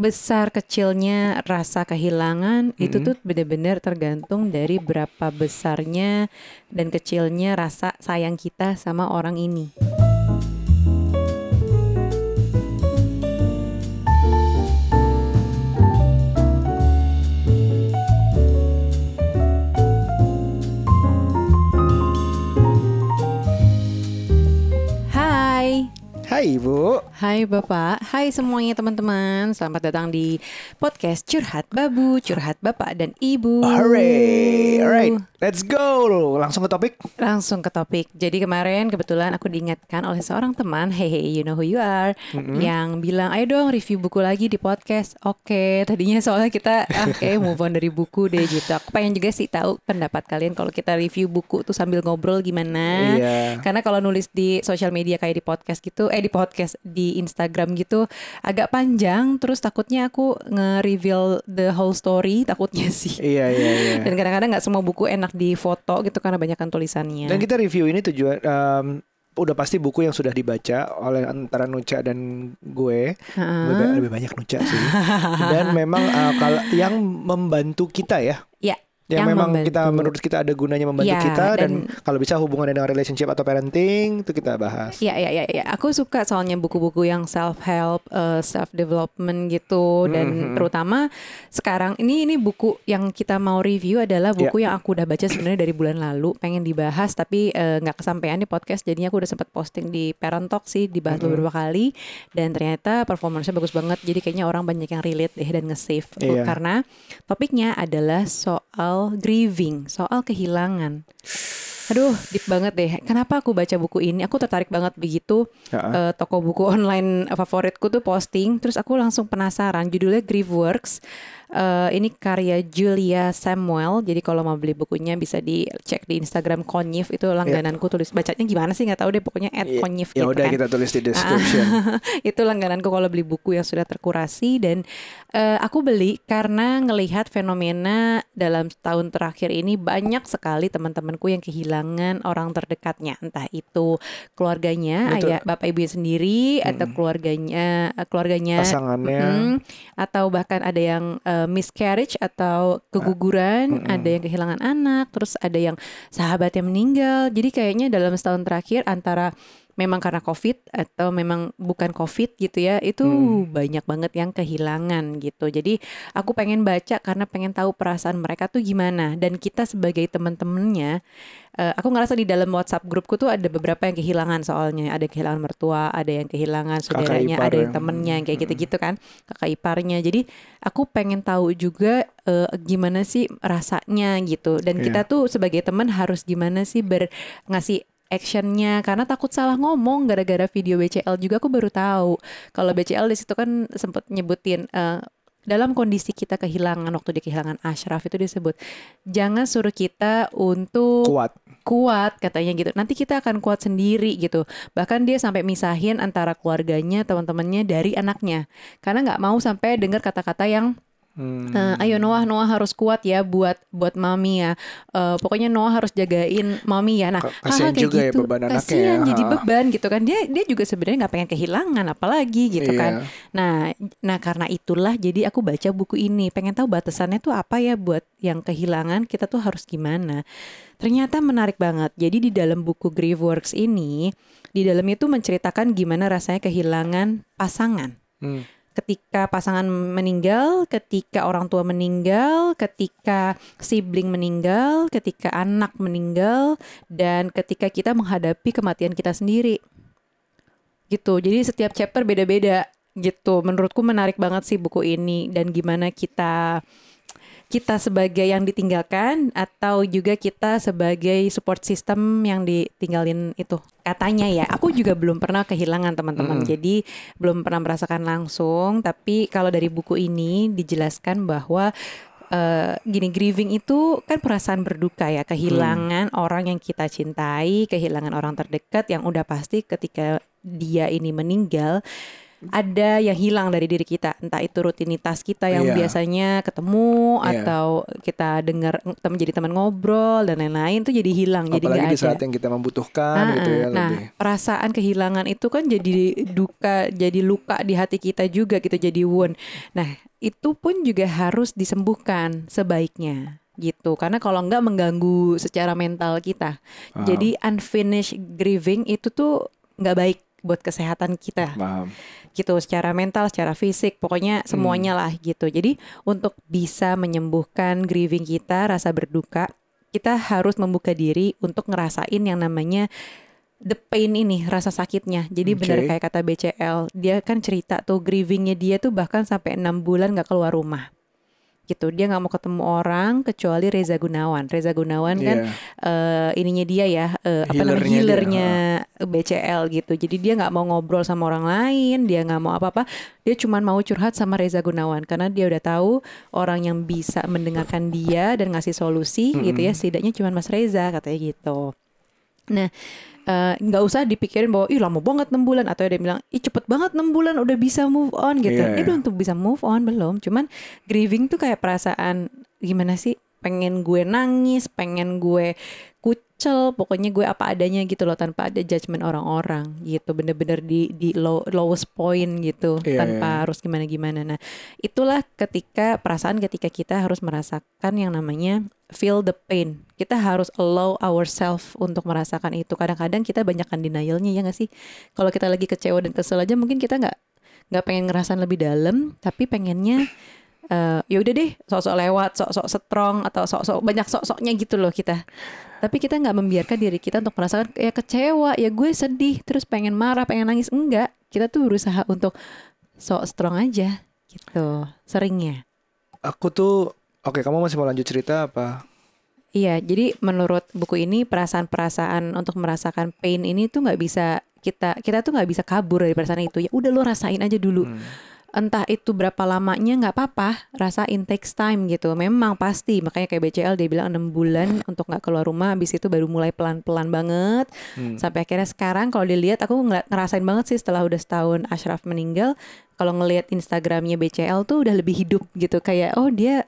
besar kecilnya rasa kehilangan itu Mm-mm. tuh benar-benar tergantung dari berapa besarnya dan kecilnya rasa sayang kita sama orang ini. Hai. Hai Ibu. Hai Bapak, hai semuanya teman-teman. Selamat datang di podcast Curhat Babu, Curhat Bapak dan Ibu. Hooray. Alright, let's go. Langsung ke topik. Langsung ke topik. Jadi kemarin kebetulan aku diingatkan oleh seorang teman. Hey hey you know who you are. Yang bilang ayo dong review buku lagi di podcast. Oke tadinya soalnya kita ah, Oke move on dari buku deh gitu. Aku pengen juga sih tahu pendapat kalian Kalau kita review buku tuh sambil ngobrol gimana. Iya. Karena kalau nulis di sosial media kayak di podcast gitu, eh di podcast di Instagram gitu agak panjang, terus takutnya aku nge-reveal the whole story, takutnya sih. Iya iya iya. Dan kadang-kadang nggak semua buku enak di foto gitu karena banyak tulisannya. Dan kita review ini tujuan em, udah pasti buku yang sudah dibaca oleh antara Nuca dan gue. Heeh. Lebih, lebih banyak Nuca sih. dan memang eh, kalau yang membantu kita ya. Ya, Yang, Yang memang membantu. kita menurut kita ada gunanya membantu Iya, kita dan, dan- kalau bisa hubungannya dengan relationship atau parenting itu kita bahas. Iya, iya, iya, iya. Aku suka soalnya buku-buku yang self help, self development gitu dan Mhm. terutama sekarang ini ini buku yang kita mau review adalah buku yang aku udah baca sebenarnya dari bulan lalu, pengen dibahas tapi eh, nggak kesampaian di podcast jadinya aku udah sempat posting di Parent Talk sih dibahas Mhm. beberapa kali dan ternyata performance-nya bagus banget. Jadi kayaknya orang banyak yang relate deh dan nge-save Iya. karena topiknya adalah soal grieving, soal kehilangan. Aduh, deep banget deh. Kenapa aku baca buku ini? Aku tertarik banget begitu eh, toko buku online favoritku tuh posting, terus aku langsung penasaran. Judulnya Grieveworks. Eh, ini karya Julia Samuel. Jadi kalau mau beli bukunya bisa dicek di Instagram Konyif itu langgananku tulis bacanya gimana sih nggak tahu deh pokoknya at Iya, Konyif Ya gitu udah kan. kita tulis di description. itu langgananku kalau beli buku yang sudah terkurasi dan eh, aku beli karena ngelihat fenomena dalam tahun terakhir ini banyak sekali teman-temanku yang kehilangan orang terdekatnya entah itu keluarganya Betul. ayah bapak ibunya sendiri atau keluarganya eh, keluarganya Pasangannya. Mm, atau bahkan ada yang eh, miscarriage atau keguguran, ada yang kehilangan anak, terus ada yang sahabatnya meninggal. Jadi kayaknya dalam setahun terakhir antara memang karena COVID atau memang bukan COVID gitu ya, itu banyak banget yang kehilangan gitu. Jadi aku pengen baca karena pengen tahu perasaan mereka tuh gimana dan kita sebagai teman-temannya eh, aku ngerasa di dalam WhatsApp grupku tuh ada beberapa yang kehilangan soalnya, ada yang kehilangan mertua, ada yang kehilangan saudaranya, ada yang ya. temennya yang kayak gitu-gitu kan, kakak iparnya. Jadi aku pengen tahu juga eh, gimana sih rasanya gitu. Dan Iya. kita tuh sebagai teman harus gimana sih ber ngasih actionnya karena takut salah ngomong gara-gara video BCL juga aku baru tahu kalau BCL di situ kan sempet nyebutin eh, dalam kondisi kita kehilangan waktu dia kehilangan Ashraf itu disebut jangan suruh kita untuk Kuat. kuat katanya gitu. Nanti kita akan kuat sendiri gitu. Bahkan dia sampai misahin antara keluarganya, teman-temannya dari anaknya. Karena nggak mau sampai dengar kata-kata yang Hmm. eh, ayo Noah Noah harus kuat ya buat buat mami ya. Eh, pokoknya Noah harus jagain mami ya. Nah, kasihan kayak juga ya gitu. beban anaknya Kasihan ya. jadi beban gitu kan. Dia dia juga sebenarnya nggak pengen kehilangan apalagi gitu Iya. kan. Nah, nah karena itulah jadi aku baca buku ini, pengen tahu batasannya tuh apa ya buat yang kehilangan kita tuh harus gimana. Ternyata menarik banget. Jadi di dalam buku Grieveworks ini, di dalamnya tuh menceritakan gimana rasanya kehilangan pasangan. Hmm. Ketika pasangan meninggal, ketika orang tua meninggal, ketika sibling meninggal, ketika anak meninggal, dan ketika kita menghadapi kematian kita sendiri gitu. Jadi setiap chapter beda-beda gitu. Menurutku menarik banget sih buku ini dan gimana kita kita sebagai yang ditinggalkan atau juga kita sebagai support system yang ditinggalin itu? Katanya ya aku juga belum pernah kehilangan teman-teman. Jadi belum pernah merasakan langsung. Tapi kalau dari buku ini dijelaskan bahwa eh, gini grieving itu kan perasaan berduka ya. Kehilangan orang yang kita cintai kehilangan orang terdekat yang udah pasti ketika dia ini meninggal ada yang hilang dari diri kita, entah itu rutinitas kita yang Iya. biasanya ketemu Iya. atau kita dengar teman jadi teman ngobrol dan lain-lain tuh jadi hilang, jadi Apalagi nggak di ada. saat yang kita membutuhkan Ah, gitu ya nah, lebih. perasaan kehilangan itu kan jadi duka, jadi luka di hati kita juga gitu, jadi wound. Nah, itu pun juga harus disembuhkan sebaiknya gitu. Karena kalau nggak mengganggu secara mental kita. Paham. Jadi unfinished grieving itu tuh nggak baik buat kesehatan kita Paham. Gitu secara mental, secara fisik, pokoknya semuanya lah gitu. Jadi untuk bisa menyembuhkan grieving kita, rasa berduka, kita harus membuka diri untuk ngerasain yang namanya the pain ini, rasa sakitnya. Jadi benar Oke. kayak kata BCL, dia kan cerita tuh grievingnya dia tuh bahkan sampai enam bulan nggak keluar rumah. Gitu, dia nggak mau ketemu orang kecuali Reza Gunawan. Reza Gunawan kan Iya. eh ininya dia ya eh, apa namanya Healernya dia, healernya BCL gitu. Jadi dia nggak mau ngobrol sama orang lain, dia nggak mau apa-apa. Dia cuma mau curhat sama Reza Gunawan karena dia udah tahu orang yang bisa mendengarkan dia dan ngasih solusi gitu ya. Setidaknya cuma Mas Reza katanya gitu. Nah, eh, nggak usah dipikirin bahwa ih lama banget 6 bulan atau dia bilang ih cepet banget 6 bulan udah bisa move on gitu. Iya, Eh, iya. untuk bisa move on belum. Cuman grieving tuh kayak perasaan gimana sih? Pengen gue nangis, pengen gue kucel, pokoknya gue apa adanya gitu loh tanpa ada judgement orang-orang gitu. Bener-bener di di low, lowest point gitu Iya, tanpa iya. harus gimana-gimana. Nah, itulah ketika perasaan ketika kita harus merasakan yang namanya feel the pain. Kita harus allow ourselves untuk merasakan itu. Kadang-kadang kita banyakkan denialnya ya nggak sih? Kalau kita lagi kecewa dan kesel aja mungkin kita nggak nggak pengen ngerasain lebih dalam, tapi pengennya eh, ya udah deh, sok-sok lewat, sok-sok strong atau sok-sok banyak sok-soknya gitu loh kita. Tapi kita nggak membiarkan diri kita untuk merasakan ya kecewa, ya gue sedih, terus pengen marah, pengen nangis. Enggak, kita tuh berusaha untuk sok strong aja gitu. Seringnya. Aku tuh Oke, kamu masih mau lanjut cerita apa? Iya, jadi menurut buku ini perasaan-perasaan untuk merasakan pain ini tuh nggak bisa kita kita tuh nggak bisa kabur dari perasaan itu. Ya udah lo rasain aja dulu. Hmm. Entah itu berapa lamanya nggak apa-apa, rasain takes time gitu. Memang pasti, makanya kayak BCL dia bilang 6 bulan untuk nggak keluar rumah, habis itu baru mulai pelan-pelan banget. Hmm. Sampai akhirnya sekarang kalau dilihat aku ngerasain banget sih setelah udah setahun Ashraf meninggal, kalau ngelihat Instagramnya BCL tuh udah lebih hidup gitu. Kayak oh dia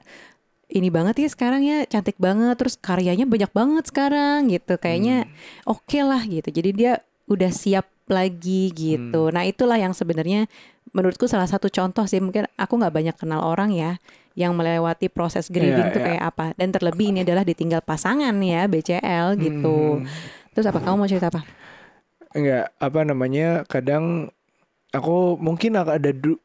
ini banget ya sekarang ya cantik banget terus karyanya banyak banget sekarang gitu kayaknya oke lah gitu jadi dia udah siap lagi gitu nah itulah yang sebenarnya menurutku salah satu contoh sih mungkin aku nggak banyak kenal orang ya yang melewati proses grieving Iya, tuh iya. kayak apa dan terlebih ini adalah ditinggal pasangan ya BCL gitu Hmm. terus apa kamu mau cerita apa Enggak, apa namanya? Kadang aku mungkin ada du-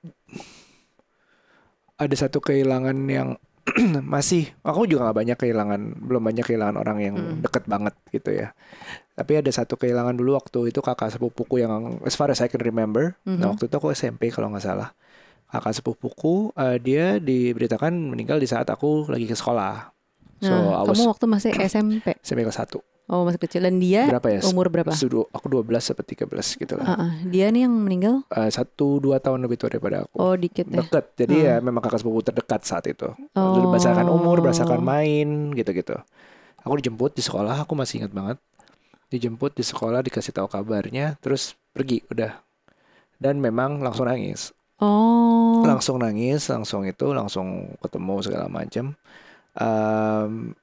ada satu kehilangan yang masih aku juga nggak banyak kehilangan belum banyak kehilangan orang yang Mm. deket banget gitu ya. Tapi ada satu kehilangan dulu waktu itu kakak sepupuku yang as far as I can remember. Nah Mhm. waktu itu aku SMP kalau nggak salah. Kakak sepupuku eh, dia diberitakan meninggal di saat aku lagi ke sekolah. So nah was kamu waktu masih SMP SMP kelas satu oh masih kecil. Dan dia berapa ya? umur berapa? Sudu- aku 12 sampai 13 gitu lah. Ah, ah. dia nih yang meninggal? Eh, satu dua tahun lebih tua daripada aku. Oh dikit ya. Deket. Jadi ya memang kakak sepupu terdekat saat itu. Oh. Jadi berdasarkan umur berdasarkan main gitu-gitu. Aku dijemput di sekolah aku masih ingat banget. Dijemput di sekolah dikasih tahu kabarnya terus pergi udah. Dan memang langsung nangis. Oh. Langsung nangis langsung itu langsung ketemu segala macam Em,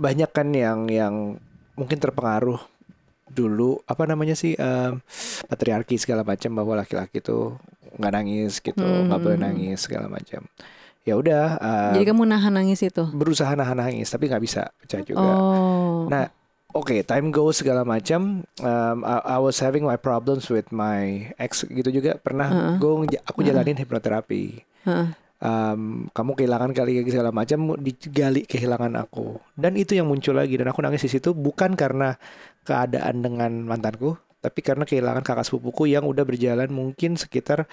banyak kan yang yang mungkin terpengaruh dulu apa namanya sih em, patriarki segala macam bahwa laki-laki itu nggak nangis gitu nggak boleh Hmm. nangis segala macam ya udah em, jadi kamu nahan nangis itu berusaha nahan nangis tapi nggak bisa pecah juga oh Nah, oke, time goes segala macam. Um, I, I was having my problems with my ex gitu juga. Pernah Heeh. gue aku jalanin hipnoterapi. Heeh. Um, kamu kehilangan kali segala macam, digali kehilangan aku. Dan itu yang muncul lagi dan aku nangis di situ bukan karena keadaan dengan mantanku, tapi karena kehilangan kakak sepupuku yang udah berjalan mungkin sekitar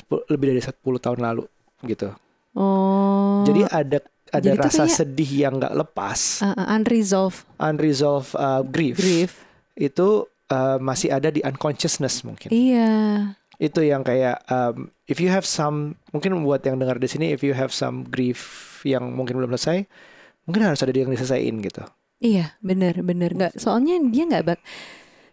10 lebih dari 10 tahun lalu gitu. oh Jadi ada ada Jadi rasa kayak- sedih yang nggak lepas, Ah, ah, unresolved unresolved uh, grief. grief itu uh, masih ada di unconsciousness mungkin. iya Itu yang kayak um, if you have some mungkin buat yang dengar di sini if you have some grief yang mungkin belum selesai, mungkin harus ada yang diselesain gitu. iya bener bener nggak soalnya dia nggak bak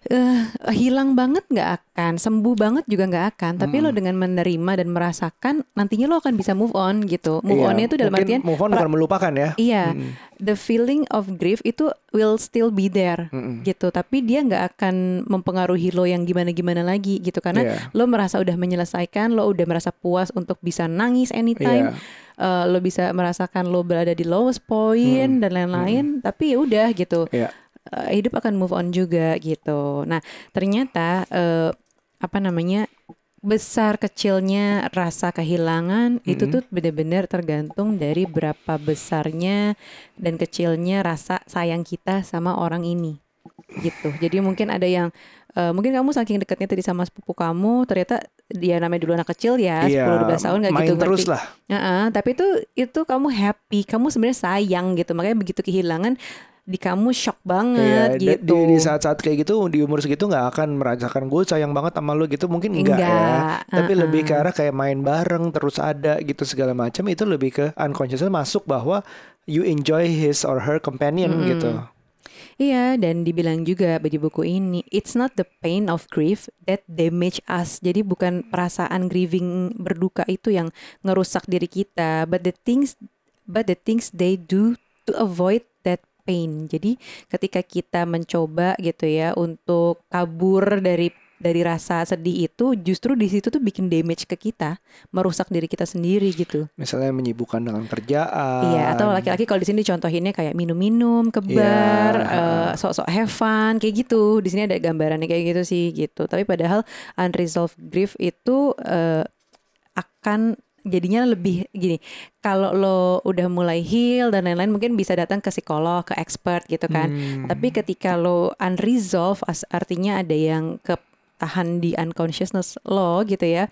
eh, hilang banget nggak akan, sembuh banget juga nggak akan. Tapi lo Mm-mm. dengan menerima dan merasakan, nantinya lo akan bisa move on gitu. Move Iya, onnya itu dalam artian, move on bukan melupakan ya. iya, Mm-mm. the feeling of grief itu will still be there Mm-mm. gitu. Tapi dia nggak akan mempengaruhi lo yang gimana-gimana lagi gitu. Karena Iya. lo merasa udah menyelesaikan, lo udah merasa puas untuk bisa nangis anytime. Iya. Eh, lo bisa merasakan lo berada di lowest point Hmm, dan lain-lain. Tapi ya udah gitu. Iya. Eh, hidup akan move on juga gitu. Nah ternyata eh, apa namanya besar kecilnya rasa kehilangan itu Mm-mm. tuh benar-benar tergantung dari berapa besarnya dan kecilnya rasa sayang kita sama orang ini gitu. Jadi mungkin ada yang eh, mungkin kamu saking dekatnya tadi sama sepupu kamu ternyata dia namanya dulu anak kecil ya Iya, 10 12 tahun nggak gitu terus ngerti. lah. Heeh, tapi itu itu kamu happy, kamu sebenarnya sayang gitu. Makanya begitu kehilangan di kamu shock Iya, banget da- gitu. di, di saat-saat kayak gitu di umur segitu nggak akan merasakan gue sayang banget sama lu gitu mungkin enggak, ya Enggak, tapi uh-uh. lebih ke arah kayak main bareng terus ada gitu segala macam itu lebih ke unconsciously masuk bahwa you enjoy his or her companion Mm-mm. gitu Iya, dan dibilang juga di buku ini, it's not the pain of grief that damage us. Jadi bukan perasaan grieving berduka itu yang ngerusak diri kita, but the things but the things they do to avoid pain. Jadi ketika kita mencoba gitu ya untuk kabur dari dari rasa sedih itu, justru di situ tuh bikin damage ke kita, merusak diri kita sendiri gitu. misalnya menyibukkan dengan kerjaan Iya, atau laki-laki kalau di sini contohinnya kayak minum-minum, ke bar, Iya. eh, sok-sok have fun, kayak gitu. Di sini ada gambarannya kayak gitu sih gitu. Tapi padahal unresolved grief itu eh, akan jadinya lebih gini. Kalau lo udah mulai heal dan lain-lain mungkin bisa datang ke psikolog, ke expert gitu kan. Hmm. Tapi ketika lo unresolved as- artinya ada yang ketahan di unconsciousness lo gitu ya.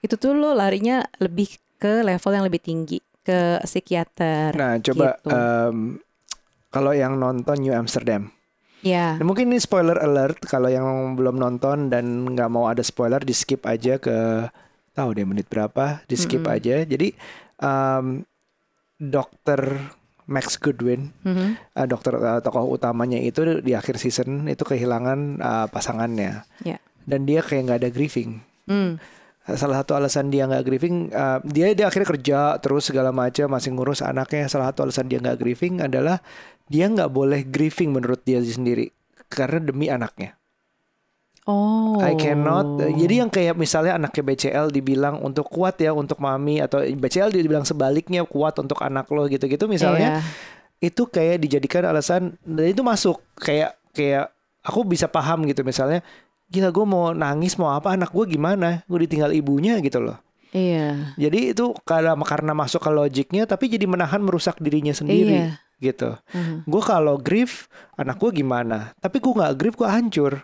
Itu tuh lo larinya lebih ke level yang lebih tinggi ke psikiater. nah coba gitu. em, kalau yang nonton New Amsterdam Ya. Nah, mungkin ini spoiler alert kalau yang belum nonton dan nggak mau ada spoiler di skip aja ke tahu deh menit berapa di skip Mm-mm. aja jadi em, dokter Max Goodwin Mhm. eh, dokter eh, tokoh utamanya itu di akhir season itu kehilangan eh, pasangannya Ya. dan dia kayak nggak ada grieving Hmm. salah satu alasan dia nggak grieving eh, dia dia akhirnya kerja terus segala macam masih ngurus anaknya salah satu alasan dia nggak grieving adalah dia nggak boleh grieving menurut dia sendiri karena demi anaknya Oh. I cannot jadi yang kayak misalnya anaknya BCL dibilang untuk kuat ya untuk mami atau BCL dibilang sebaliknya kuat untuk anak lo gitu-gitu misalnya Iya. itu kayak dijadikan alasan dan itu masuk kayak kayak aku bisa paham gitu misalnya gila gue mau nangis mau apa anak gue gimana gue ditinggal ibunya gitu loh Iya. jadi itu karena karena masuk ke logiknya tapi jadi menahan merusak dirinya sendiri Iya. gitu Mhm. gue kalau grief anak gue gimana tapi gue nggak grief gue hancur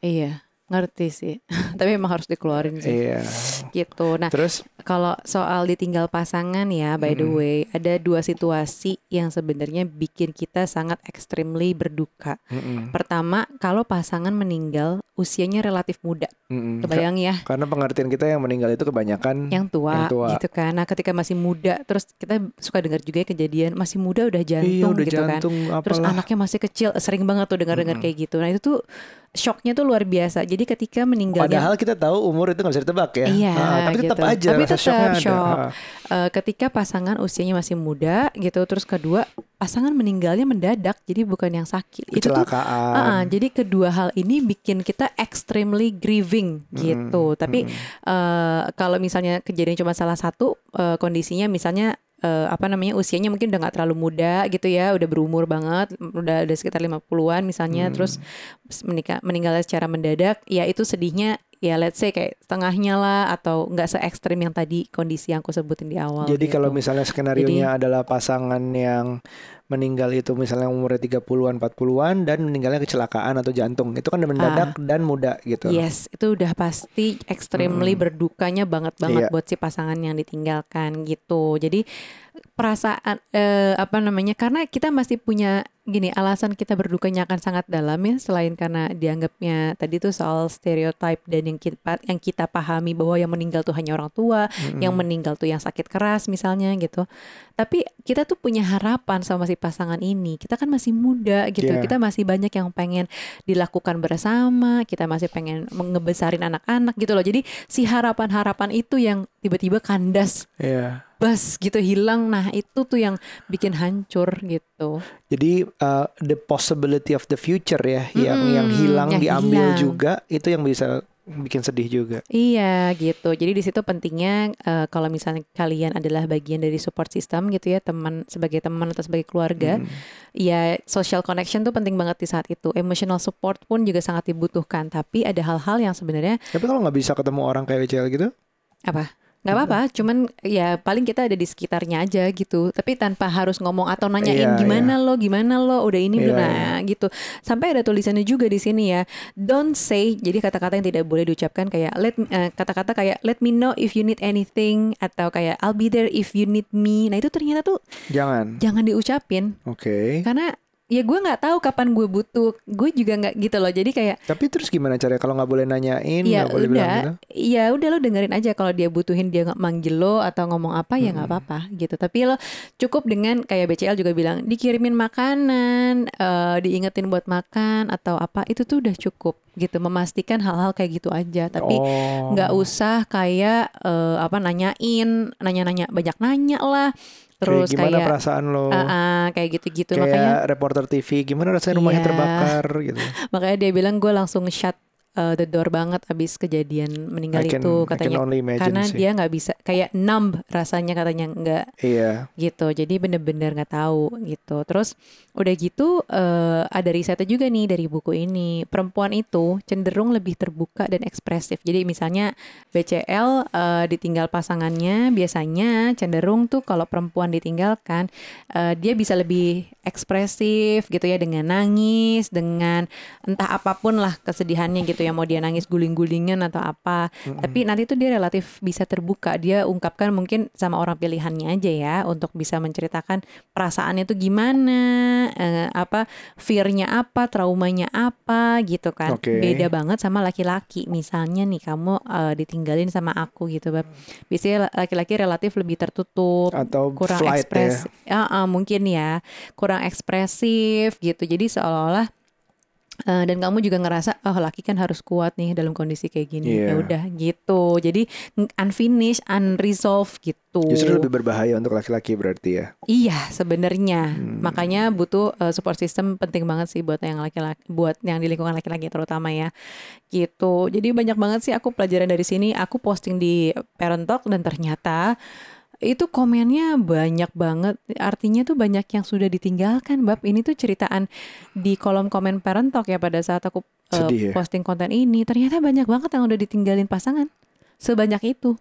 Iya. Ngerti sih. Tapi emang harus dikeluarin sih. iya Gitu. Nah, terus kalau soal ditinggal pasangan ya, by the way, ada dua situasi yang sebenarnya bikin kita sangat extremely berduka. mm-mm, Pertama, kalau pasangan meninggal usianya relatif muda. Kebayang ya? karena pengertian kita yang meninggal itu kebanyakan yang tua, Yang tua. gitu kan. Nah, ketika masih muda, terus kita suka dengar juga ya kejadian masih muda udah jantung iya udah gitu kan. jantung Terus apalah anaknya masih kecil, sering banget tuh dengar-dengar kayak gitu. Nah, itu tuh shocknya tuh luar biasa. Jadi ketika meninggalnya Padahal kita tahu umur itu nggak bisa ditebak ya. Iya, Ah, tapi tetap gitu. aja Tapi tetap ada. shock. Ah. eh, ketika pasangan usianya masih muda gitu, terus kedua pasangan meninggalnya mendadak, jadi bukan yang sakit. Itu tuh. Ah, ah, jadi kedua hal ini bikin kita extremely grieving gitu. Tapi eh, kalau misalnya kejadian cuma salah satu eh, kondisinya misalnya eh, apa namanya usianya mungkin udah nggak terlalu muda gitu ya, udah berumur banget, udah ada sekitar 50-an misalnya Hmm. terus menikah meninggalnya secara mendadak, ya itu sedihnya ya let's say kayak setengahnya lah atau nggak se ekstrim yang tadi kondisi yang aku sebutin di awal. Jadi gitu. kalau misalnya skenario nya adalah pasangan yang meninggal itu misalnya umurnya 30-an, 40-an dan meninggalnya kecelakaan atau jantung. Itu kan mendadak dan muda gitu. Yes, itu udah pasti extremely Mm-mm. berdukanya banget banget Iya. buat si pasangan yang ditinggalkan gitu. Jadi perasaan eh, apa namanya? Karena kita masih punya gini alasan kita berdukanya akan sangat dalam ya selain karena dianggapnya tadi tuh soal stereotype dan yang kita yang kita pahami bahwa yang meninggal tuh hanya orang tua, Mm-mm. yang meninggal tuh yang sakit keras misalnya gitu. Tapi kita tuh punya harapan sama si pasangan ini. Kita kan masih muda gitu. Iya. Kita masih banyak yang pengen dilakukan bersama. Kita masih pengen ngebesarin anak-anak gitu loh. Jadi si harapan-harapan itu yang tiba-tiba kandas Iya. Bas gitu hilang. Nah, itu tuh yang bikin hancur gitu. Jadi uh, the possibility of the future ya yang Mm-mm, yang hilang yang diambil hilang. juga itu yang bisa bikin sedih juga. Iya gitu. Jadi di situ pentingnya eh, kalau misalnya kalian adalah bagian dari support system gitu ya, teman sebagai teman atau sebagai keluarga, Mm. ya social connection tuh penting banget di saat itu. Emotional support pun juga sangat dibutuhkan. Tapi ada hal-hal yang sebenarnya Tapi kalau nggak bisa ketemu orang kayak WCL gitu, apa? Nggak apa-apa, cuman ya paling kita ada di sekitarnya aja gitu. Tapi tanpa harus ngomong atau nanyain Iya, gimana lo, gimana lo, udah ini Iya, belum nah gitu. Sampai ada tulisannya juga di sini ya. Don't say, jadi kata-kata yang tidak boleh diucapkan kayak let eh, kata-kata kayak let me know if you need anything atau kayak I'll be there if you need me. Nah, itu ternyata tuh jangan. jangan diucapin Oke. karena ya gue nggak tahu kapan gue butuh. Gue juga nggak gitu loh. Jadi kayak Tapi terus gimana caranya kalau nggak boleh nanyain, ya boleh bilang udah, gitu? ya udah lo dengerin aja kalau dia butuhin dia nggak manggil lo atau ngomong apa ya nggak Mm-mm. apa-apa gitu. Tapi lo cukup dengan kayak BCL juga bilang dikirimin makanan, eh, diingetin buat makan atau apa itu tuh udah cukup gitu. Memastikan hal-hal kayak gitu aja. Tapi oh. nggak usah kayak eh, apa nanyain, nanya-nanya banyak nanya lah. Terus kayak gimana kayak perasaan lo? ah, ah, kayak gitu-gitu kayak makanya reporter TV, gimana rasanya rumahnya Iya. terbakar gitu. makanya dia bilang gue langsung shut uh, the door banget abis kejadian meninggal I can, itu katanya. karena sih. dia nggak bisa kayak numb rasanya katanya nggak Iya. gitu. Jadi bener-bener nggak tahu gitu. Terus udah gitu eh, ada risetnya juga nih dari buku ini. Perempuan itu cenderung lebih terbuka dan ekspresif. Jadi misalnya BCL eh, ditinggal pasangannya biasanya cenderung tuh kalau perempuan ditinggalkan eh, dia bisa lebih ekspresif gitu ya dengan nangis dengan entah apa pun lah kesedihannya gitu ya mau dia nangis guling-gulingan atau apa. Tapi nanti tuh dia relatif bisa terbuka. Dia ungkapkan mungkin sama orang pilihannya aja ya untuk bisa menceritakan perasaannya tuh gimana eh, apa fear-nya apa traumanya apa gitu kan. Oke. beda banget sama laki-laki. Misalnya nih kamu eh, ditinggalin sama aku gitu bab biasanya laki-laki relatif lebih tertutup Atau kurang ya. ekspres ya ah, mungkin ya. Kurang ekspresif gitu. Jadi seolah-olah eh, dan kamu juga ngerasa oh laki kan harus kuat nih dalam kondisi kayak gini. Iya. ya udah gitu. Jadi unfinished unresolved gitu. Justru lebih berbahaya untuk laki-laki berarti ya. iya sebenarnya. Hmm. makanya butuh eh, support system penting banget sih buat yang laki-laki buat yang di lingkungan laki-laki terutama ya. Gitu. Jadi banyak banget sih aku pelajaran dari sini. Aku posting di Parent Talk dan ternyata itu komennya banyak banget artinya tuh banyak yang sudah ditinggalkan bab ini tuh ceritaan di kolom komen Parent Talk ya pada saat aku ya. posting konten ini ternyata banyak banget yang udah ditinggalin pasangan sebanyak itu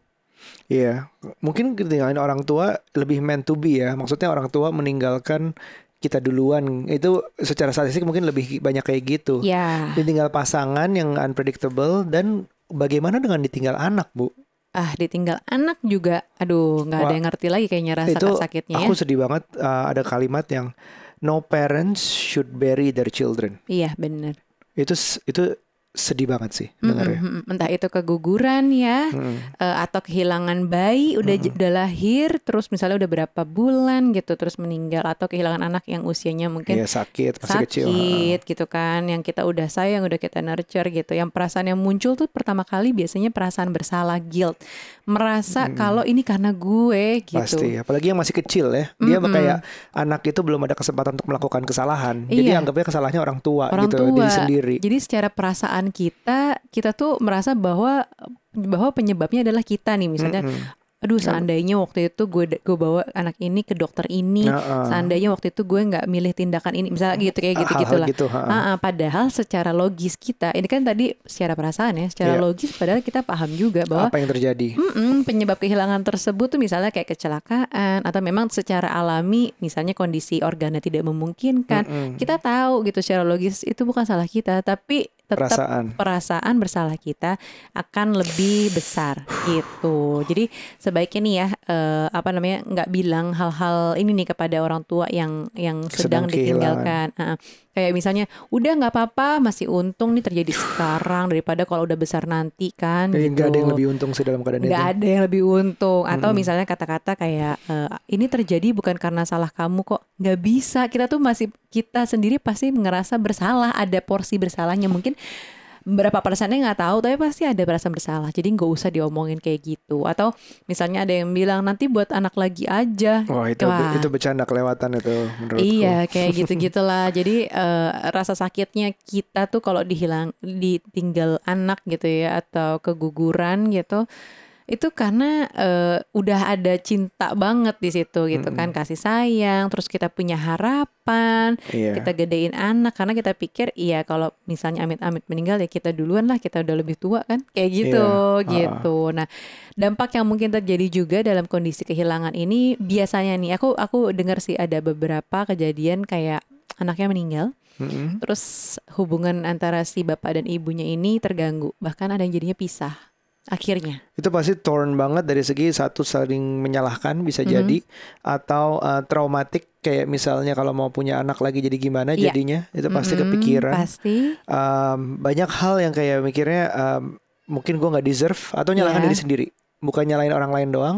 Iya, mungkin ketinggalan orang tua lebih meant to be ya. Maksudnya orang tua meninggalkan kita duluan. Itu secara statistik mungkin lebih banyak kayak gitu. ya Ditinggal pasangan yang unpredictable dan bagaimana dengan ditinggal anak, Bu? Ah ditinggal anak juga. Aduh nggak ada yang ngerti lagi kayaknya rasa itu sakitnya ya. Aku sedih banget uh, ada kalimat yang no parents should bury their children. iya bener. Itu itu sedih banget sih dengarnya. mm-mm. entah itu keguguran ya Mm-mm. eh, atau kehilangan bayi udah j- udah lahir terus misalnya udah berapa bulan gitu terus meninggal atau kehilangan anak yang usianya mungkin Iya sakit masih kecil. sakit gitu kan yang kita udah sayang udah kita nurture gitu yang perasaan yang muncul tuh pertama kali biasanya perasaan bersalah guilt merasa kalau ini karena gue gitu Pasti, apalagi yang masih kecil ya. Dia Mm-mm. kayak anak itu belum ada kesempatan untuk melakukan kesalahan. Jadi Iya. anggapnya kesalahannya orang tua orang gitu, tua diri sendiri. jadi secara perasaan kita kita tuh merasa bahwa bahwa penyebabnya adalah kita nih misalnya Mm-mm. aduh seandainya waktu itu gue gue bawa anak ini ke dokter ini Nah, ah. seandainya waktu itu gue nggak milih tindakan ini misalnya gitu kayak gitu Hal-hal gitulah gitu, ha-ha. Ah, ah, padahal secara logis kita ini kan tadi secara perasaan ya secara Iya. logis padahal kita paham juga bahwa Apa yang terjadi? Penyebab kehilangan tersebut tuh misalnya kayak kecelakaan atau memang secara alami misalnya kondisi organnya tidak memungkinkan Mm-mm. kita tahu gitu secara logis itu bukan salah kita tapi tetap Perasaan. perasaan bersalah kita akan lebih besar gitu. Jadi sebaiknya nih ya eh, apa namanya nggak bilang hal-hal ini nih kepada orang tua yang yang sedang, Sedang ditinggalkan. Heeh. Kayak misalnya udah nggak apa-apa masih untung nih terjadi sekarang daripada kalau udah besar nanti kan gitu. nggak ada yang lebih untung sih dalam keadaan nggak itu. ada yang lebih untung atau Mm-mm. misalnya kata-kata kayak eh, ini terjadi bukan karena salah kamu kok nggak bisa kita tuh masih kita sendiri pasti ngerasa bersalah ada porsi bersalahnya mungkin berapa persennya nggak tahu tapi pasti ada perasaan bersalah jadi nggak usah diomongin kayak gitu atau misalnya ada yang bilang nanti buat anak lagi aja Wah itu Wah. itu bercanda kelewatan itu menurutku. Iya, kayak gitu gitulah. Jadi eh, rasa sakitnya kita tuh kalau dihilang, ditinggal anak gitu ya, atau keguguran gitu, itu karena eh, udah ada cinta banget di situ gitu kan, kasih sayang, terus kita punya harapan, Iya. kita gedein anak. Karena kita pikir iya kalau misalnya amit-amit meninggal ya kita duluan lah, kita udah lebih tua kan, kayak gitu Iya, gitu. Nah, dampak yang mungkin terjadi juga dalam kondisi kehilangan ini biasanya nih aku aku dengar sih ada beberapa kejadian kayak anaknya meninggal. Mm-mm. terus hubungan antara si bapak dan ibunya ini terganggu. Bahkan ada yang jadinya pisah akhirnya Itu pasti torn banget dari segi satu saling menyalahkan bisa Mhm. jadi atau uh, traumatik kayak misalnya kalau mau punya anak lagi jadi gimana Iya. jadinya itu pasti Mm-mm, kepikiran. pasti Um, banyak hal yang kayak mikirnya um, mungkin gua nggak deserve atau nyalakan Iya. diri sendiri bukan nyalain orang lain doang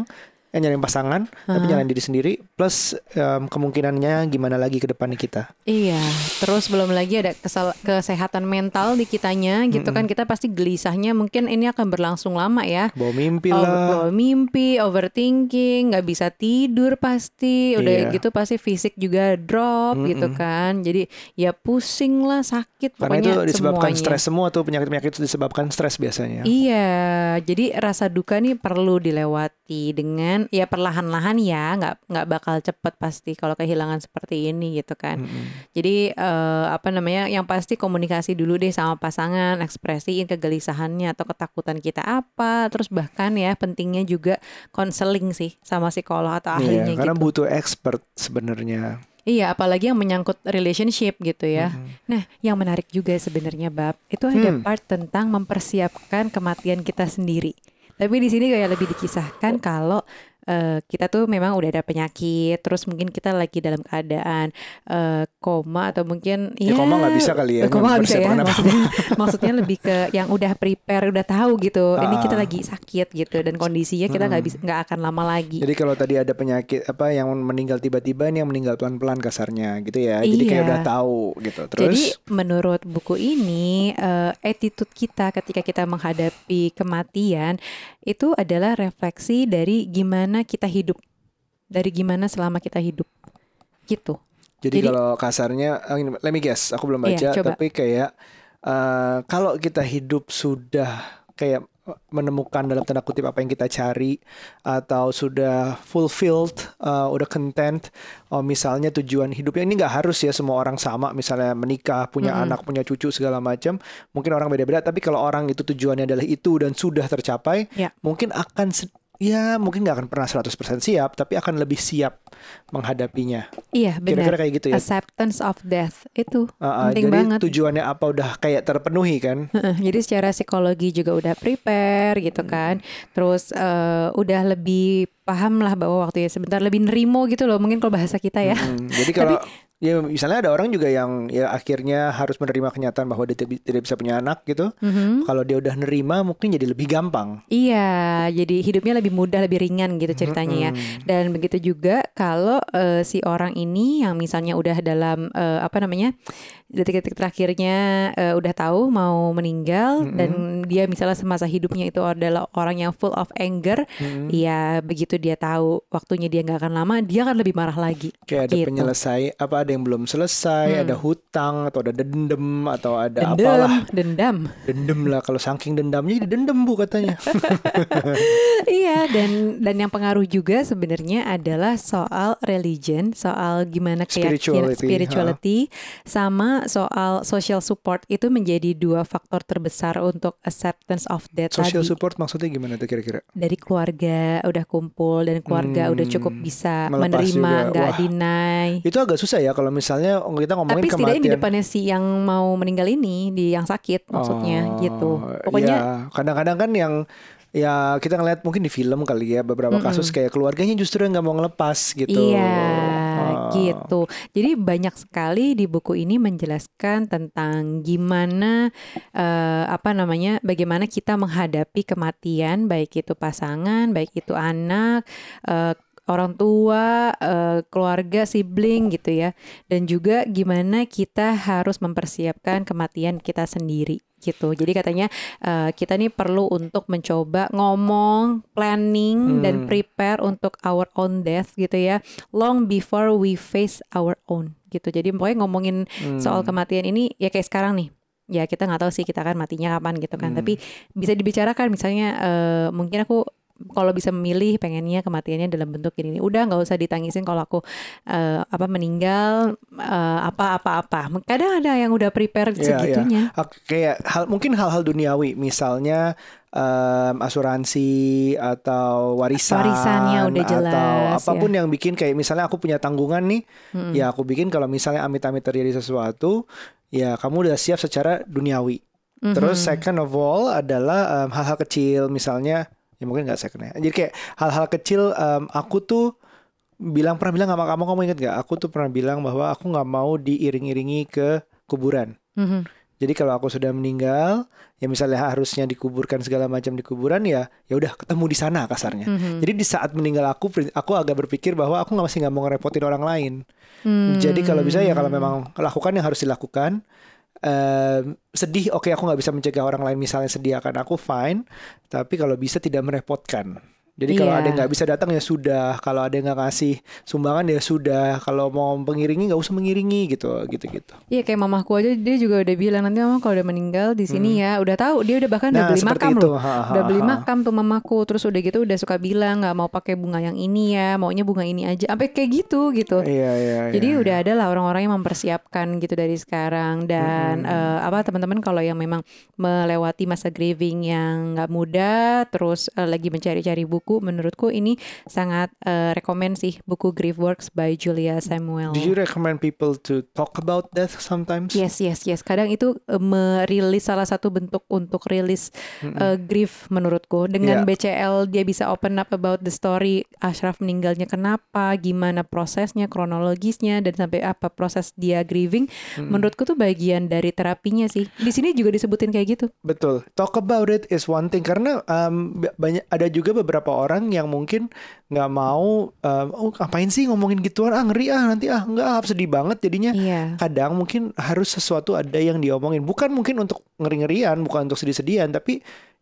eh, nyalain pasangan tapi Heeh. nyalain diri sendiri plus um, kemungkinannya gimana lagi ke depannya kita Iya, terus belum lagi ada kesal- kesehatan mental di kitanya gitu kan kita pasti gelisahnya mungkin ini akan berlangsung lama ya. bawa mimpi lah bawa mimpi, overthinking, nggak bisa tidur pasti, udah Iya. gitu pasti fisik juga drop gitu Mm-mm. kan. Jadi ya pusing lah, sakit karena pokoknya itu disebabkan stres semua tuh penyakit-penyakit itu disebabkan stres biasanya Iya, jadi rasa duka nih perlu dilewati dengan ya perlahan-lahan ya, nggak nggak bakal cepet pasti kalau kehilangan seperti ini gitu kan. Mm-mm. Jadi eh, apa namanya? Yang pasti komunikasi dulu deh sama pasangan, ekspresiin kegelisahannya atau ketakutan kita apa. Terus bahkan ya pentingnya juga konseling sih sama psikolog atau ahlinya Iya, karena gitu. butuh expert sebenarnya. Iya, apalagi yang menyangkut relationship gitu ya. Mhm. Nah, yang menarik juga sebenarnya bab itu ada Hmm. part tentang mempersiapkan kematian kita sendiri. Tapi di sini kayak lebih dikisahkan kalau eh, kita tuh memang udah ada penyakit, terus mungkin kita lagi dalam keadaan eh, koma atau mungkin Ya, koma nggak bisa kali ya, Koma nggak bisa ya. Maksudnya, maksudnya lebih ke yang udah prepare, udah tahu gitu. Ini kita Ah. lagi sakit gitu dan kondisinya kita nggak bisa nggak akan lama lagi. Jadi kalau tadi ada penyakit apa yang meninggal tiba-tiba ini yang meninggal pelan-pelan kasarnya gitu ya. Jadi kayak Iya. udah tahu gitu. Jadi Terus menurut buku ini eh, attitude kita ketika kita menghadapi kematian itu adalah refleksi dari gimana kita hidup, dari gimana selama kita hidup, gitu. jadi, jadi- kalau kasarnya eh, let me guess, aku belum baca Iya, coba. tapi kayak eh, kalau kita hidup sudah kayak menemukan dalam tanda kutip apa yang kita cari atau sudah fulfilled, uh, udah content, oh, misalnya tujuan hidupnya ini nggak harus ya semua orang sama, misalnya menikah, punya Mm-mm. anak, punya cucu segala macam, mungkin orang beda-beda. Tapi kalau orang itu tujuannya adalah itu dan sudah tercapai, Ya. mungkin akan ya mungkin nggak akan pernah 100% siap, tapi akan lebih siap menghadapinya. Iya Kira-kira benar. kayak gitu ya. Acceptance of death itu Uh, uh, penting jadi banget. tujuannya apa udah kayak terpenuhi kan? Jadi secara psikologi juga udah prepare gitu kan. Terus eh, udah lebih paham lah bahwa waktu ya sebentar lebih nerimo gitu loh mungkin kalau bahasa kita ya. Mm, jadi kalau ya misalnya ada orang juga yang ya akhirnya harus menerima kenyataan bahwa dia tidak bisa punya anak gitu. Mhm. Kalau dia udah nerima mungkin jadi lebih gampang. Iya, jadi hidupnya lebih mudah, lebih ringan gitu ceritanya ya. Mm-mm. Dan begitu juga kalau eh, si orang ini yang misalnya udah dalam eh, apa namanya detik-detik terakhirnya eh, udah tahu mau meninggal Mm-mm. dan dia misalnya semasa hidupnya itu adalah orang yang full of anger, Mm-mm. ya begitu dia tahu waktunya dia nggak akan lama, dia akan lebih marah lagi. Kayak ada Gitu. penyelesai apa ada yang belum selesai, Hmm. ada hutang atau ada dendam atau ada Dendam, apalah. dendam. Dendam lah kalau saking dendamnya jadi dendam Bu katanya. iya dan dan yang pengaruh juga sebenarnya adalah soal religion, soal gimana keyakinan Spirituality, spirituality sama pertama soal social support itu menjadi dua faktor terbesar untuk acceptance of death Social tadi. support maksudnya gimana tuh kira-kira? Dari keluarga udah kumpul dan keluarga udah Hmm, cukup bisa menerima, nggak deny. Itu agak susah ya kalau misalnya kita ngomongin Tapi setidaknya di depannya si yang mau meninggal ini, di yang sakit maksudnya Oh, gitu. Pokoknya ya, kadang-kadang kan yang ya kita ngeliat mungkin di film kali ya beberapa Mm-mm. kasus kayak keluarganya justru yang nggak mau ngelepas gitu. Iya, Oh. gitu. Jadi banyak sekali di buku ini menjelaskan tentang gimana eh, apa namanya, bagaimana kita menghadapi kematian, baik itu pasangan, baik itu anak, eh, orang tua, eh, keluarga, sibling gitu ya, dan juga gimana kita harus mempersiapkan kematian kita sendiri gitu. Jadi katanya eh, kita nih perlu untuk mencoba ngomong, planning dan Hmm. prepare untuk our own death gitu ya, long before we face our own gitu. Jadi pokoknya ngomongin Hmm. soal kematian ini ya kayak sekarang nih. Ya kita nggak tahu sih kita akan matinya kapan gitu kan. Hmm. Tapi bisa dibicarakan misalnya eh, mungkin aku kalau bisa memilih pengennya kematiannya dalam bentuk ini. Udah nggak usah ditangisin kalau aku eh, apa meninggal eh, apa apa apa. Kadang ada yang udah prepare Iya, iya. segitunya. Ak- kayak hal mungkin hal-hal duniawi. Misalnya em, asuransi atau warisan Warisannya udah atau jelas, apa pun yang bikin kayak misalnya aku punya tanggungan nih. Mm-mm. ya aku bikin kalau misalnya amit-amit terjadi sesuatu ya kamu udah siap secara duniawi. Mhm. terus second of all adalah em, hal-hal kecil. Misalnya ya mungkin nggak second ya jadi kayak hal-hal kecil em, aku tuh bilang pernah bilang sama kamu kamu inget gak aku tuh pernah bilang bahwa aku nggak mau diiring-iringi ke kuburan Mhm. jadi kalau aku sudah meninggal, ya misalnya harusnya dikuburkan segala macam di kuburan ya, ya udah ketemu di sana kasarnya. Mhm. Jadi di saat meninggal aku, aku agak berpikir bahwa aku nggak masih nggak mau ngerepotin orang lain. Hmm. Jadi kalau bisa ya kalau memang lakukan yang harus dilakukan. Em, sedih, oke aku nggak bisa mencegah orang lain misalnya sedih akan aku fine. Tapi kalau bisa tidak merepotkan. Jadi kalau Iya. ada yang nggak bisa datang ya sudah. Kalau ada yang nggak ngasih sumbangan ya sudah. Kalau mau mengiringi nggak usah mengiringi gitu, gitu-gitu. Iya kayak mamaku aja dia juga udah bilang nanti mama kalau udah meninggal di sini ya udah tahu dia udah bahkan udah Hmm. Nah beli seperti makam itu. loh Ha, ha, udah beli ha. makam tuh mamaku terus udah gitu udah suka bilang nggak mau pakai bunga yang ini ya maunya bunga ini aja sampai kayak gitu gitu Iya iya. Jadi iya. udah ada lah orang-orang yang mempersiapkan gitu dari sekarang dan eh, apa teman-teman kalau yang memang melewati masa grieving yang nggak mudah terus eh, lagi mencari-cari buku menurutku ini sangat eh, rekomend sih buku Grief Works by Julia Samuel. Do you recommend people to talk about death sometimes? Yes, yes, yes. Kadang itu eh, merilis salah satu bentuk untuk rilis eh, grief menurutku. Dengan Iya. BCL dia bisa open up about the story Ashraf meninggalnya kenapa, gimana prosesnya, kronologisnya dan sampai apa proses dia grieving. Menurutku tuh bagian dari terapinya sih. Di sini juga disebutin kayak gitu. Betul. Talk about it is one thing karena um, ba- banyak ada juga beberapa orang yang mungkin nggak mau um, oh ngapain sih ngomongin gituan ah ngeri ah nanti ah nggak ah sedih banget jadinya. Iya. Kadang mungkin harus sesuatu ada yang diomongin bukan mungkin untuk ngeri-ngerian bukan untuk sedih-sedihan tapi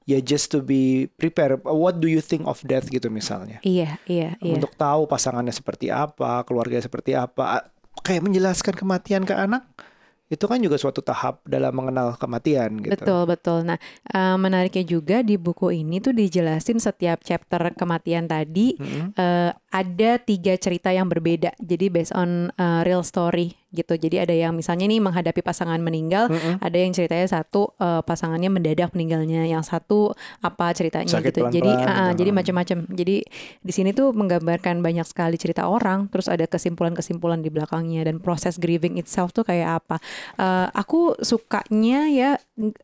ya just to be prepared. What do you think of death gitu misalnya. Iya, iya, iya. Untuk tahu pasangannya seperti apa, keluarga seperti apa, A- kayak menjelaskan kematian ke anak itu kan juga suatu tahap dalam mengenal kematian gitu. Betul betul. Nah eh, menariknya juga di buku ini tuh dijelasin setiap chapter kematian tadi Mm-mm. eh, ada tiga cerita yang berbeda. Jadi based on eh, real story gitu. Jadi ada yang misalnya nih menghadapi pasangan meninggal, Mm-mm. ada yang ceritanya satu eh, pasangannya mendadak meninggalnya, yang satu apa ceritanya Sakit gitu. Jadi pelan-pelan ah, ah, gitu. jadi macam-macam. Jadi di sini tuh menggambarkan banyak sekali cerita orang, terus ada kesimpulan-kesimpulan di belakangnya dan proses grieving itself tuh kayak apa. Eh, aku sukanya ya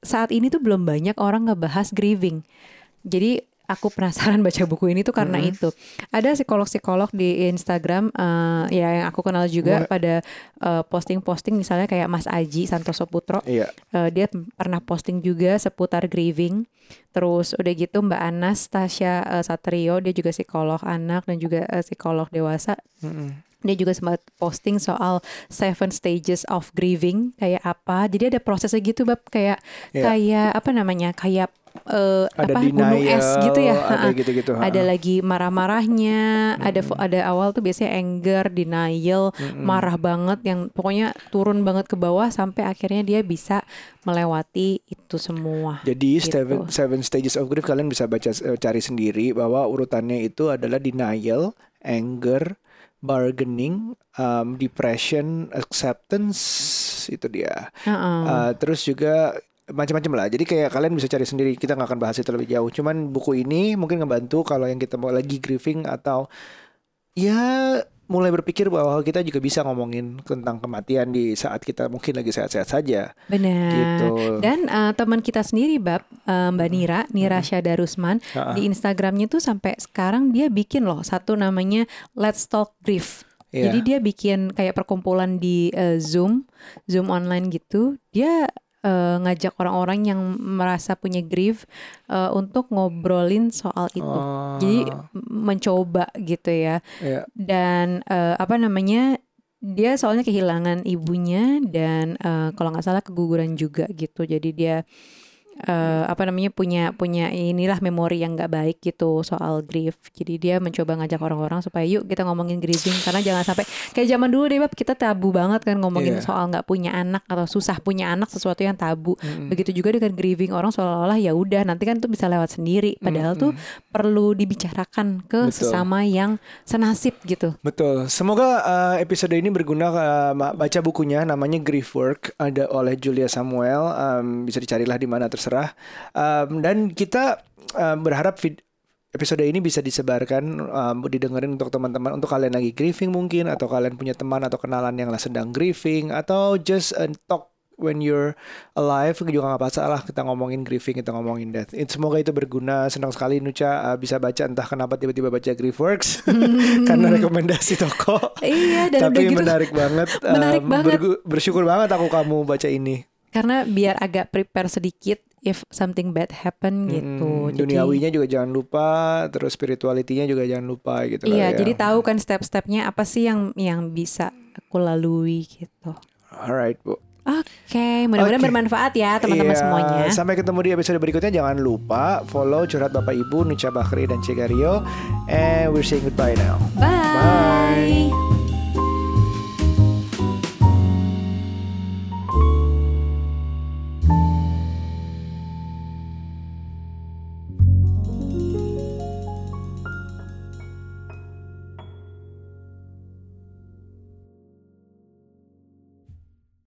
saat ini tuh belum banyak orang ngebahas grieving. Jadi aku penasaran baca buku ini tuh karena Mhm. itu. Ada psikolog-psikolog di Instagram eh, ya yang aku kenal juga Mulai- pada eh, posting-posting misalnya kayak Mas Aji Santoso Putro. Iya. Eh, dia pernah posting juga seputar grieving. Terus udah gitu Mbak Anastasia eh, Satrio dia juga psikolog anak dan juga eh, psikolog dewasa Mm-mm. dia juga sempat posting soal seven stages of grieving kayak apa. Jadi ada prosesnya gitu bab kayak Iya. kayak apa namanya kayak eh, Ada apa denial, gunung es gitu ya. ada gitu-gitu. Ada lagi marah-marahnya, ada fo- ada awal tuh biasanya anger, denial, Mm-mm. marah banget yang pokoknya turun banget ke bawah sampai akhirnya dia bisa melewati itu semua. Jadi Gitu. seven, seven stages of grief kalian bisa baca eh, cari sendiri bahwa urutannya itu adalah denial, anger, bargaining, um, depression, acceptance itu dia. Heeh. Uh, terus juga macam-macam lah. Jadi kayak kalian bisa cari sendiri. Kita nggak akan bahas itu lebih jauh. Cuman buku ini mungkin ngebantu kalau yang kita mau lagi grieving atau ya mulai berpikir bahwa kita juga bisa ngomongin tentang kematian di saat kita mungkin lagi sehat-sehat saja. Benar. Gitu. Dan eh, teman kita sendiri, Bab, eh, Mbak Nira, Nira Hmm. Syada Rusman, Ha-ha. di Instagramnya tuh sampai sekarang dia bikin loh satu namanya Let's Talk Grief. Iya. Jadi dia bikin kayak perkumpulan di eh, Zoom, Zoom online gitu. Dia eh, ngajak orang-orang yang merasa punya grief eh, untuk ngobrolin soal itu. Oh, Jadi mencoba gitu ya. ya. Dan eh, apa namanya? Dia soalnya kehilangan ibunya dan eh, kalau nggak salah keguguran juga gitu. Jadi dia eh, apa namanya punya punya inilah memori yang nggak baik gitu soal grief. Jadi dia mencoba ngajak orang-orang supaya yuk kita ngomongin grieving karena jangan sampai kayak zaman dulu deh Bab kita tabu banget kan ngomongin Iya. soal nggak punya anak atau susah punya anak sesuatu yang tabu. Mm-mm. Begitu juga dengan grieving orang seolah-olah ya udah nanti kan tuh bisa lewat sendiri. Padahal tuh perlu dibicarakan ke Betul. sesama yang senasib gitu. Betul. Semoga uh, episode ini berguna. Uh, baca bukunya namanya Grief Work ada oleh Julia Samuel. Um, bisa dicarilah di mana terserah. Um, dan kita um, berharap vid- episode ini bisa disebarkan, um, didengerin untuk teman-teman, untuk kalian lagi grieving mungkin, atau kalian punya teman atau kenalan yang sedang grieving, atau just uh, talk when you're alive. Juga nggak masalah kita ngomongin grieving kita ngomongin death. It- semoga itu berguna. Senang sekali Nucha uh, bisa baca entah kenapa tiba-tiba baca Griefworks. Karena rekomendasi toko. Iya dan tapi gitu. menarik banget Menarik Um, banget. bersyukur banget aku kamu baca ini. Karena biar agak prepare sedikit if something bad happen gitu. Duniawinya juga jangan lupa terus spiritualitinya juga jangan lupa gitu Iya, ya. jadi tahu kan step-stepnya apa sih yang yang bisa aku lalui gitu. alright bu Oke, mudah-mudahan Oke. bermanfaat ya teman-teman Iya, semuanya. Sampai ketemu di episode berikutnya. Jangan lupa follow curhat Bapak Ibu Nucha Bakri dan Cegario. And we're saying goodbye now. Bye. Bye.